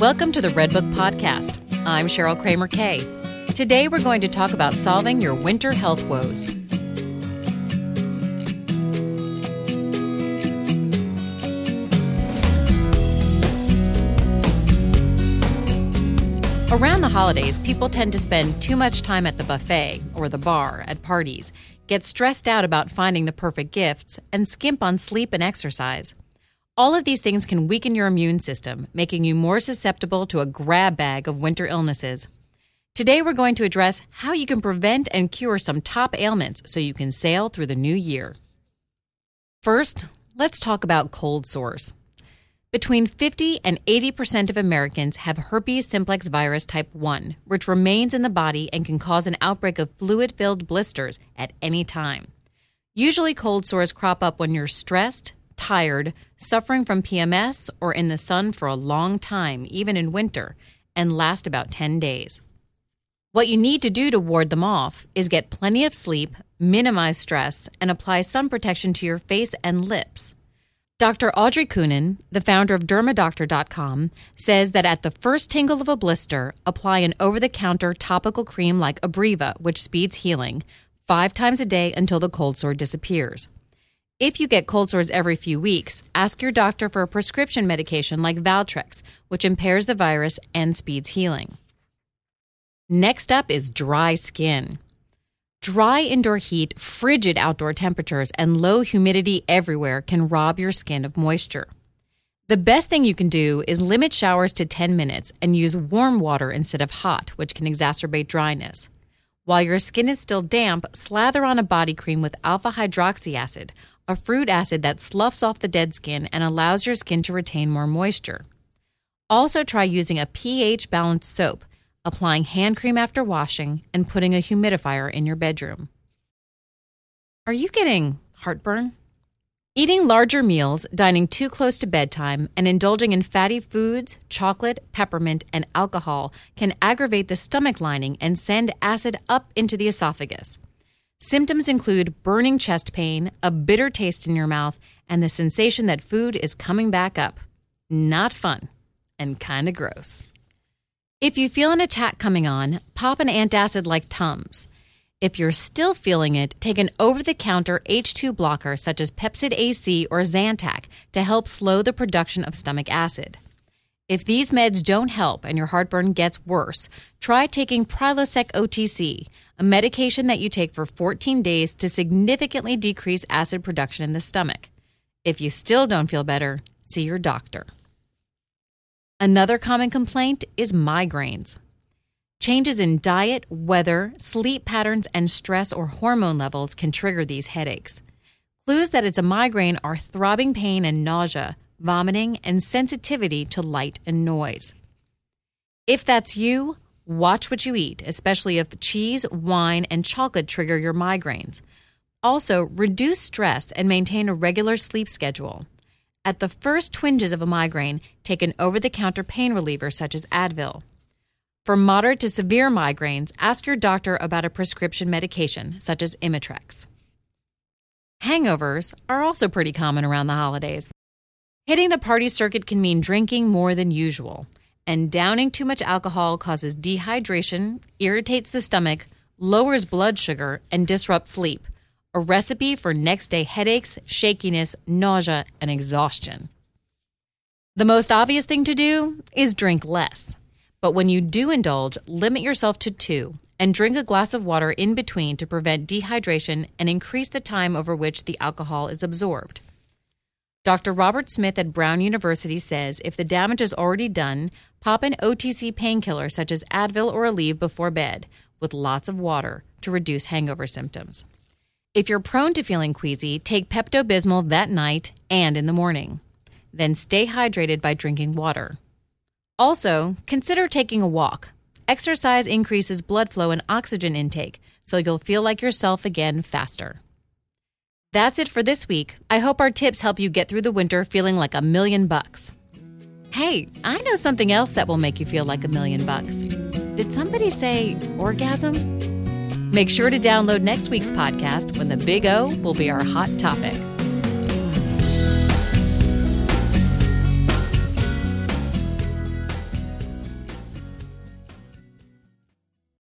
Welcome to the Redbook Podcast. I'm Cheryl Kramer Kay. Today we're going to talk about solving your winter health woes. Around the holidays, people tend to spend too much time at the buffet or the bar at parties, get stressed out about finding the perfect gifts, and skimp on sleep and exercise. All of these things can weaken your immune system, making you more susceptible to a grab bag of winter illnesses. Today, we're going to address how you can prevent and cure some top ailments so you can sail through the new year. First, let's talk about cold sores. Between 50 and 80% of Americans have herpes simplex virus type 1, which remains in the body and can cause an outbreak of fluid filled blisters at any time. Usually, cold sores crop up when you're stressed, tired, suffering from PMS, or in the sun for a long time, even in winter, and last about 10 days. What you need to do to ward them off is get plenty of sleep, minimize stress, and apply sun protection to your face and lips. Dr. Audrey Kunin, the founder of Dermadoctor.com, says that at the first tingle of a blister, apply an over the counter topical cream like Abreva, which speeds healing, five times a day until the cold sore disappears. If you get cold sores every few weeks, ask your doctor for a prescription medication like Valtrex, which impairs the virus and speeds healing. Next up is dry skin. Dry indoor heat, frigid outdoor temperatures, and low humidity everywhere can rob your skin of moisture. The best thing you can do is limit showers to 10 minutes and use warm water instead of hot, which can exacerbate dryness. While your skin is still damp, slather on a body cream with alpha hydroxy acid, a fruit acid that sloughs off the dead skin and allows your skin to retain more moisture. Also, try using a pH balanced soap, applying hand cream after washing, and putting a humidifier in your bedroom. Are you getting heartburn? Eating larger meals, dining too close to bedtime, and indulging in fatty foods, chocolate, peppermint, and alcohol can aggravate the stomach lining and send acid up into the esophagus. Symptoms include burning chest pain, a bitter taste in your mouth, and the sensation that food is coming back up. Not fun and kind of gross. If you feel an attack coming on, pop an antacid like Tums. If you're still feeling it, take an over the counter H2 blocker such as Pepcid AC or Zantac to help slow the production of stomach acid. If these meds don't help and your heartburn gets worse, try taking Prilosec OTC, a medication that you take for 14 days to significantly decrease acid production in the stomach. If you still don't feel better, see your doctor. Another common complaint is migraines. Changes in diet, weather, sleep patterns, and stress or hormone levels can trigger these headaches. Clues that it's a migraine are throbbing pain and nausea, vomiting, and sensitivity to light and noise. If that's you, watch what you eat, especially if cheese, wine, and chocolate trigger your migraines. Also, reduce stress and maintain a regular sleep schedule. At the first twinges of a migraine, take an over the counter pain reliever such as Advil. For moderate to severe migraines, ask your doctor about a prescription medication such as Imitrex. Hangovers are also pretty common around the holidays. Hitting the party circuit can mean drinking more than usual, and downing too much alcohol causes dehydration, irritates the stomach, lowers blood sugar, and disrupts sleep. A recipe for next day headaches, shakiness, nausea, and exhaustion. The most obvious thing to do is drink less. But when you do indulge, limit yourself to two and drink a glass of water in between to prevent dehydration and increase the time over which the alcohol is absorbed. Dr. Robert Smith at Brown University says if the damage is already done, pop an OTC painkiller such as Advil or Aleve before bed with lots of water to reduce hangover symptoms. If you're prone to feeling queasy, take Pepto Bismol that night and in the morning. Then stay hydrated by drinking water. Also, consider taking a walk. Exercise increases blood flow and oxygen intake, so you'll feel like yourself again faster. That's it for this week. I hope our tips help you get through the winter feeling like a million bucks. Hey, I know something else that will make you feel like a million bucks. Did somebody say orgasm? Make sure to download next week's podcast when the Big O will be our hot topic.